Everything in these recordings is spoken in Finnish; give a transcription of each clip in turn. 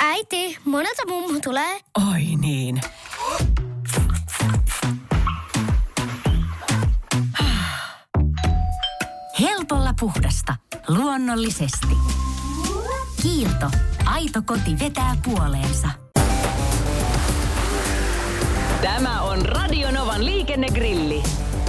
Äiti, monelta mummu tulee? Oi niin. Helpolla puhdasta. Luonnollisesti. Kiilto. Aito koti vetää puoleensa. Tämä on Radionovan liikennegrilli.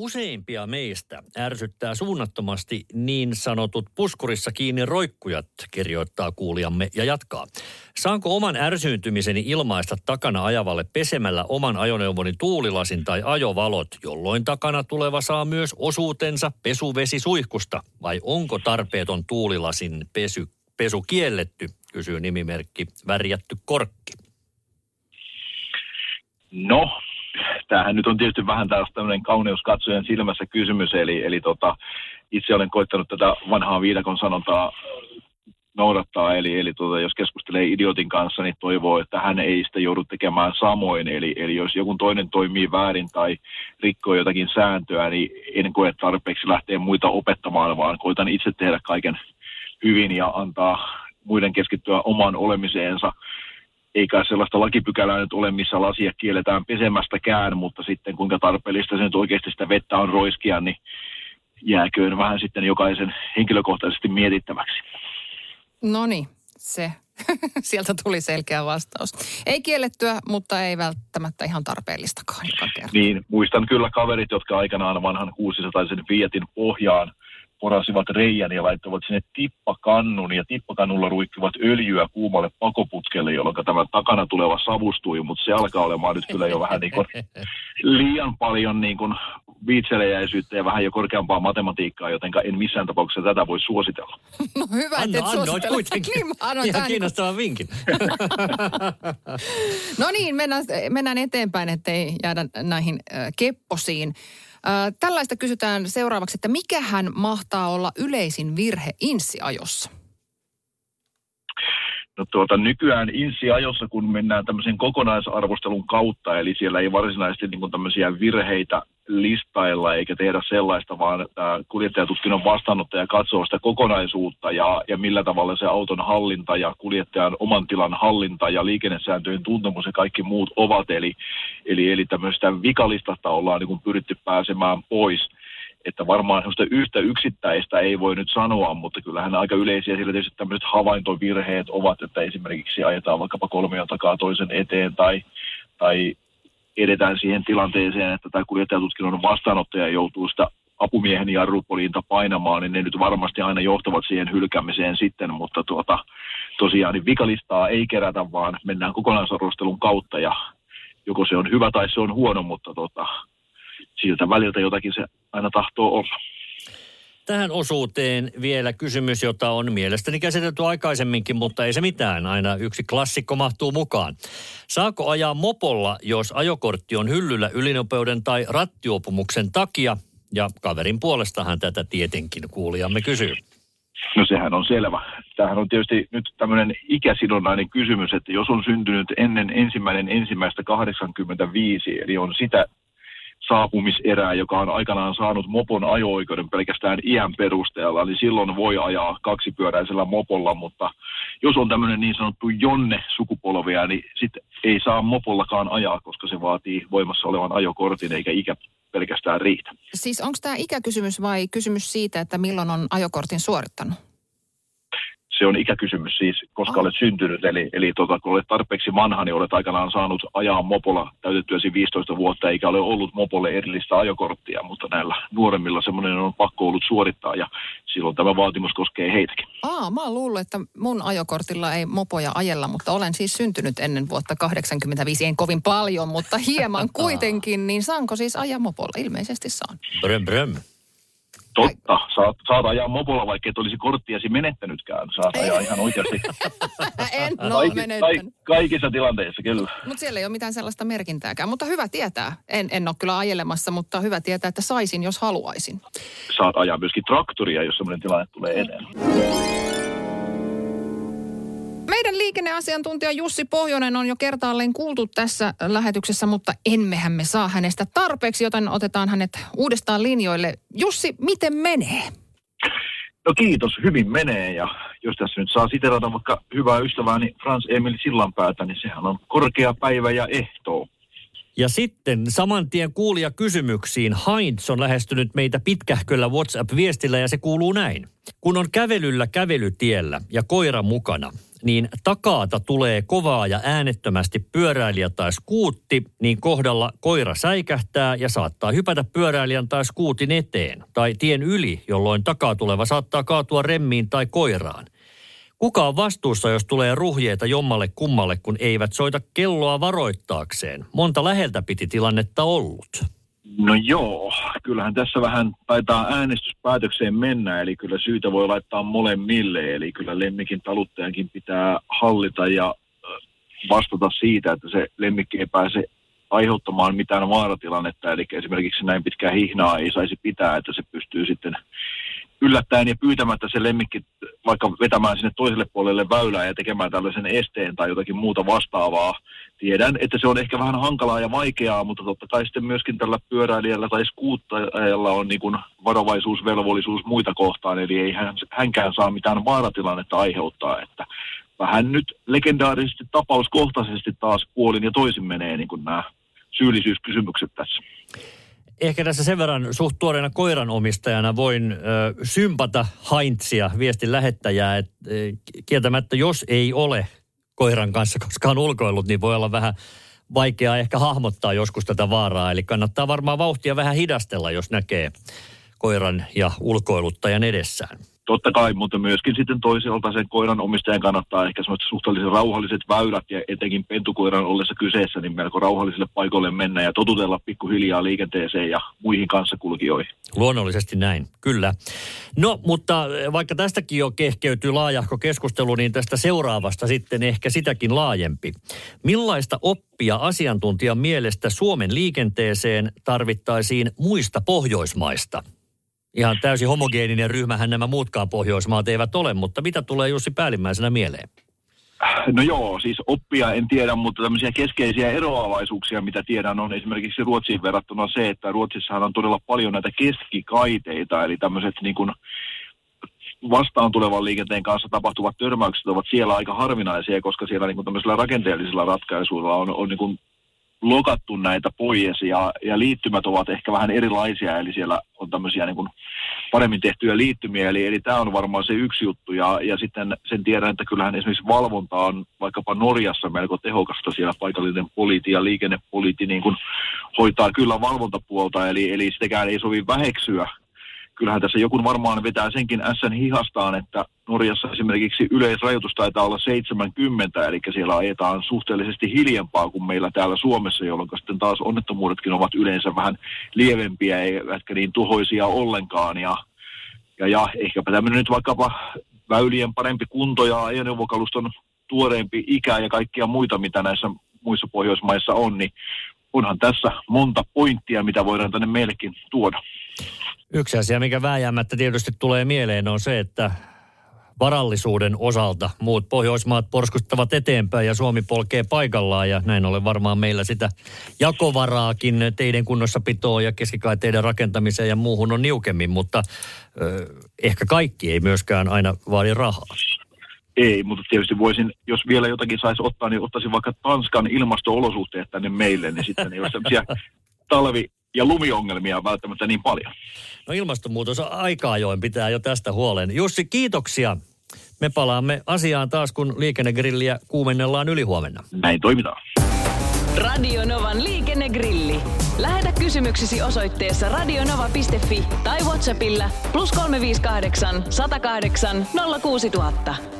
Useimpia meistä ärsyttää suunnattomasti niin sanotut puskurissa kiinni roikkujat, kirjoittaa kuulijamme ja jatkaa. Saanko oman ärsyyntymisen ilmaista takana ajavalle pesemällä oman ajoneuvoni tuulilasin tai ajovalot, jolloin takana tuleva saa myös osuutensa pesuvesisuihkusta? Vai onko tarpeeton tuulilasin pesy, pesu kielletty, kysyy nimimerkki Värjätty Korkki. No, tämähän nyt on tietysti vähän tämmöinen kauneuskatsojen silmässä kysymys, eli, eli tota, itse olen koittanut tätä vanhaa viidakon sanontaa noudattaa, eli, eli tota, jos keskustelee idiotin kanssa, niin toivoo, että hän ei sitä joudu tekemään samoin, eli, eli jos joku toinen toimii väärin tai rikkoo jotakin sääntöä, niin en koe tarpeeksi lähteä muita opettamaan, vaan koitan itse tehdä kaiken hyvin ja antaa muiden keskittyä omaan olemiseensa eikä sellaista lakipykälää nyt ole, missä lasia kielletään pesemästäkään, mutta sitten kuinka tarpeellista se nyt oikeasti sitä vettä on roiskia, niin jääköön vähän sitten jokaisen henkilökohtaisesti mietittäväksi. No niin, se. Sieltä tuli selkeä vastaus. Ei kiellettyä, mutta ei välttämättä ihan tarpeellistakaan joka kerta. Niin, muistan kyllä kaverit, jotka aikanaan vanhan 600 Fiatin pohjaan porasivat reijän ja laittoivat sinne tippakannun ja tippakannulla ruikkivat öljyä kuumalle pakoputkelle, jolloin tämä takana tuleva savustui, mutta se alkaa olemaan nyt kyllä jo vähän niin kuin liian paljon niin kuin viitselejäisyyttä ja vähän jo korkeampaa matematiikkaa, joten en missään tapauksessa tätä voi suositella. No hyvä, että et annoit kuitenkin. Niin, annoin Ihan tähän kiinnostavan vinkin. No niin, mennään, mennään eteenpäin, ettei jäädä näihin äh, kepposiin. Tällaista kysytään seuraavaksi, että mikähän mahtaa olla yleisin virhe insiajossa? No tuota, nykyään insi-ajossa, kun mennään tämmöisen kokonaisarvostelun kautta, eli siellä ei varsinaisesti niin tämmöisiä virheitä listailla eikä tehdä sellaista, vaan tämä kuljettajatutkinnon vastaanottaja katsoo sitä kokonaisuutta ja, ja millä tavalla se auton hallinta ja kuljettajan oman tilan hallinta ja liikennesääntöjen tuntemus ja kaikki muut ovat. Eli, eli, eli tämmöistä vikalistasta ollaan niin kuin pyritty pääsemään pois – että varmaan sellaista yhtä yksittäistä ei voi nyt sanoa, mutta kyllähän aika yleisiä sillä tietysti tämmöiset havaintovirheet ovat, että esimerkiksi ajetaan vaikkapa kolmea takaa toisen eteen tai, tai edetään siihen tilanteeseen, että tämä kuljettajatutkinnon vastaanottaja joutuu sitä apumiehen jarrupoliinta painamaan, niin ne nyt varmasti aina johtavat siihen hylkäämiseen sitten, mutta tuota, tosiaan niin vikalistaa ei kerätä, vaan mennään kokonaisarvostelun kautta ja joko se on hyvä tai se on huono, mutta tuota, siltä väliltä jotakin se aina tahtoo olla. Tähän osuuteen vielä kysymys, jota on mielestäni käsitelty aikaisemminkin, mutta ei se mitään. Aina yksi klassikko mahtuu mukaan. Saako ajaa mopolla, jos ajokortti on hyllyllä ylinopeuden tai rattiopumuksen takia? Ja kaverin puolestahan tätä tietenkin kuulijamme kysyy. No sehän on selvä. Tämähän on tietysti nyt tämmöinen ikäsidonnainen kysymys, että jos on syntynyt ennen ensimmäinen ensimmäistä 85, eli on sitä saapumiserää, joka on aikanaan saanut mopon ajo-oikeuden pelkästään iän perusteella, niin silloin voi ajaa kaksipyöräisellä mopolla, mutta jos on tämmöinen niin sanottu jonne-sukupolvia, niin sitten ei saa mopollakaan ajaa, koska se vaatii voimassa olevan ajokortin eikä ikä pelkästään riitä. Siis onko tämä ikäkysymys vai kysymys siitä, että milloin on ajokortin suorittanut? Se on ikäkysymys siis, koska oh. olet syntynyt. Eli, eli tota, kun olet tarpeeksi vanha, niin olet aikanaan saanut ajaa mopolla täytettyäsi 15 vuotta, eikä ole ollut mopolle erillistä ajokorttia, mutta näillä nuoremmilla semmoinen on pakko ollut suorittaa ja silloin tämä vaatimus koskee heitäkin. Aa, mä oon luullut, että mun ajokortilla ei mopoja ajella, mutta olen siis syntynyt ennen vuotta 85, en kovin paljon, mutta hieman kuitenkin, niin saanko siis ajaa mopolla? Ilmeisesti saan. Bröm, bröm. Totta, saat, saat ajaa mopolla, vaikka et olisi korttiasi menettänytkään. Saat ajaa ihan oikeasti. en no Kaikki, menettänyt. kaikissa tilanteissa, kyllä. Mutta siellä ei ole mitään sellaista merkintääkään. Mutta hyvä tietää. En, en ole kyllä ajelemassa, mutta hyvä tietää, että saisin, jos haluaisin. Saat ajaa myöskin traktoria, jos sellainen tilanne tulee eteen. Liikenneasiantuntija Jussi Pohjonen on jo kertaalleen kuultu tässä lähetyksessä, mutta emmehän me saa hänestä tarpeeksi, joten otetaan hänet uudestaan linjoille. Jussi, miten menee? No kiitos, hyvin menee ja jos tässä nyt saa siterata vaikka hyvää ystävääni Frans Emil Sillanpäätä, niin sehän on korkea päivä ja ehtoo. Ja sitten saman tien kuulija kysymyksiin. Heinz on lähestynyt meitä pitkähköllä WhatsApp-viestillä ja se kuuluu näin. Kun on kävelyllä kävelytiellä ja koira mukana, niin takaata tulee kovaa ja äänettömästi pyöräilijä tai skuutti, niin kohdalla koira säikähtää ja saattaa hypätä pyöräilijän tai skuutin eteen tai tien yli, jolloin takaa tuleva saattaa kaatua remmiin tai koiraan. Kuka on vastuussa, jos tulee ruhjeita jommalle kummalle, kun eivät soita kelloa varoittaakseen? Monta läheltä piti tilannetta ollut. No joo, kyllähän tässä vähän taitaa äänestyspäätökseen mennä, eli kyllä syytä voi laittaa molemmille, eli kyllä lemmikin taluttajankin pitää hallita ja vastata siitä, että se lemmikki ei pääse aiheuttamaan mitään vaaratilannetta, eli esimerkiksi näin pitkää hihnaa ei saisi pitää, että se pystyy sitten yllättäen ja pyytämättä se lemmikki vaikka vetämään sinne toiselle puolelle väylää ja tekemään tällaisen esteen tai jotakin muuta vastaavaa. Tiedän, että se on ehkä vähän hankalaa ja vaikeaa, mutta totta kai sitten myöskin tällä pyöräilijällä tai skuuttajalla on niin kuin varovaisuusvelvollisuus muita kohtaan, eli ei hän, hänkään saa mitään vaaratilannetta aiheuttaa, että vähän nyt legendaarisesti tapauskohtaisesti taas puolin ja toisin menee niin kuin nämä syyllisyyskysymykset tässä ehkä tässä sen verran suht tuoreena koiranomistajana voin ö, sympata Heinzia, viestin lähettäjää, että kieltämättä jos ei ole koiran kanssa koskaan ulkoillut, niin voi olla vähän vaikeaa ehkä hahmottaa joskus tätä vaaraa. Eli kannattaa varmaan vauhtia vähän hidastella, jos näkee koiran ja ulkoiluttajan edessään. Totta kai, mutta myöskin sitten toisaalta sen koiran omistajan kannattaa ehkä semmoiset suhteellisen rauhalliset väylät ja etenkin pentukoiran ollessa kyseessä, niin melko rauhallisille paikoille mennä ja totutella pikkuhiljaa liikenteeseen ja muihin kanssakulkijoihin. Luonnollisesti näin, kyllä. No, mutta vaikka tästäkin jo kehkeytyy laajahko keskustelu, niin tästä seuraavasta sitten ehkä sitäkin laajempi. Millaista oppia asiantuntijan mielestä Suomen liikenteeseen tarvittaisiin muista Pohjoismaista? Ihan täysin homogeeninen ryhmähän nämä muutkaan Pohjoismaat eivät ole, mutta mitä tulee Jussi päällimmäisenä mieleen? No joo, siis oppia en tiedä, mutta tämmöisiä keskeisiä eroavaisuuksia, mitä tiedän, on esimerkiksi Ruotsiin verrattuna se, että Ruotsissahan on todella paljon näitä keskikaiteita, eli tämmöiset niin kuin vastaan tulevan liikenteen kanssa tapahtuvat törmäykset ovat siellä aika harvinaisia, koska siellä niin kuin tämmöisillä rakenteellisilla ratkaisuilla on, on niin kuin lokattu näitä pois ja, ja liittymät ovat ehkä vähän erilaisia, eli siellä on tämmöisiä niin kuin paremmin tehtyjä liittymiä, eli, eli tämä on varmaan se yksi juttu, ja, ja sitten sen tiedän, että kyllähän esimerkiksi valvonta on vaikkapa Norjassa melko tehokasta, siellä paikallinen poliiti ja liikennepoliiti niin kuin hoitaa kyllä valvontapuolta, eli, eli sitäkään ei sovi väheksyä, kyllähän tässä joku varmaan vetää senkin Sn hihastaan, että Norjassa esimerkiksi yleisrajoitus taitaa olla 70, eli siellä ajetaan suhteellisesti hiljempaa kuin meillä täällä Suomessa, jolloin sitten taas onnettomuudetkin ovat yleensä vähän lievempiä, eivätkä niin tuhoisia ollenkaan. Ja, ja, ja ehkäpä tämmöinen nyt vaikkapa väylien parempi kunto ja ajoneuvokaluston tuoreempi ikä ja kaikkia muita, mitä näissä muissa Pohjoismaissa on, niin onhan tässä monta pointtia, mitä voidaan tänne meillekin tuoda. Yksi asia, mikä vääjäämättä tietysti tulee mieleen, on se, että varallisuuden osalta muut Pohjoismaat porskuttavat eteenpäin ja Suomi polkee paikallaan ja näin ollen varmaan meillä sitä jakovaraakin teiden kunnossapitoon ja keskikaiteiden rakentamiseen ja muuhun on niukemmin, mutta ö, ehkä kaikki ei myöskään aina vaadi rahaa. Ei, mutta tietysti voisin, jos vielä jotakin saisi ottaa, niin ottaisin vaikka Tanskan ilmasto-olosuhteet tänne meille, niin sitten ei ole talvi, ja lumiongelmia välttämättä niin paljon. No ilmastonmuutos aika ajoin pitää jo tästä huolen. Jussi, kiitoksia. Me palaamme asiaan taas, kun liikennegrilliä kuumennellaan ylihuomenna. Näin toimitaan. Radio Novan liikennegrilli. Lähetä kysymyksesi osoitteessa radionova.fi tai Whatsappilla plus 358 108 06000.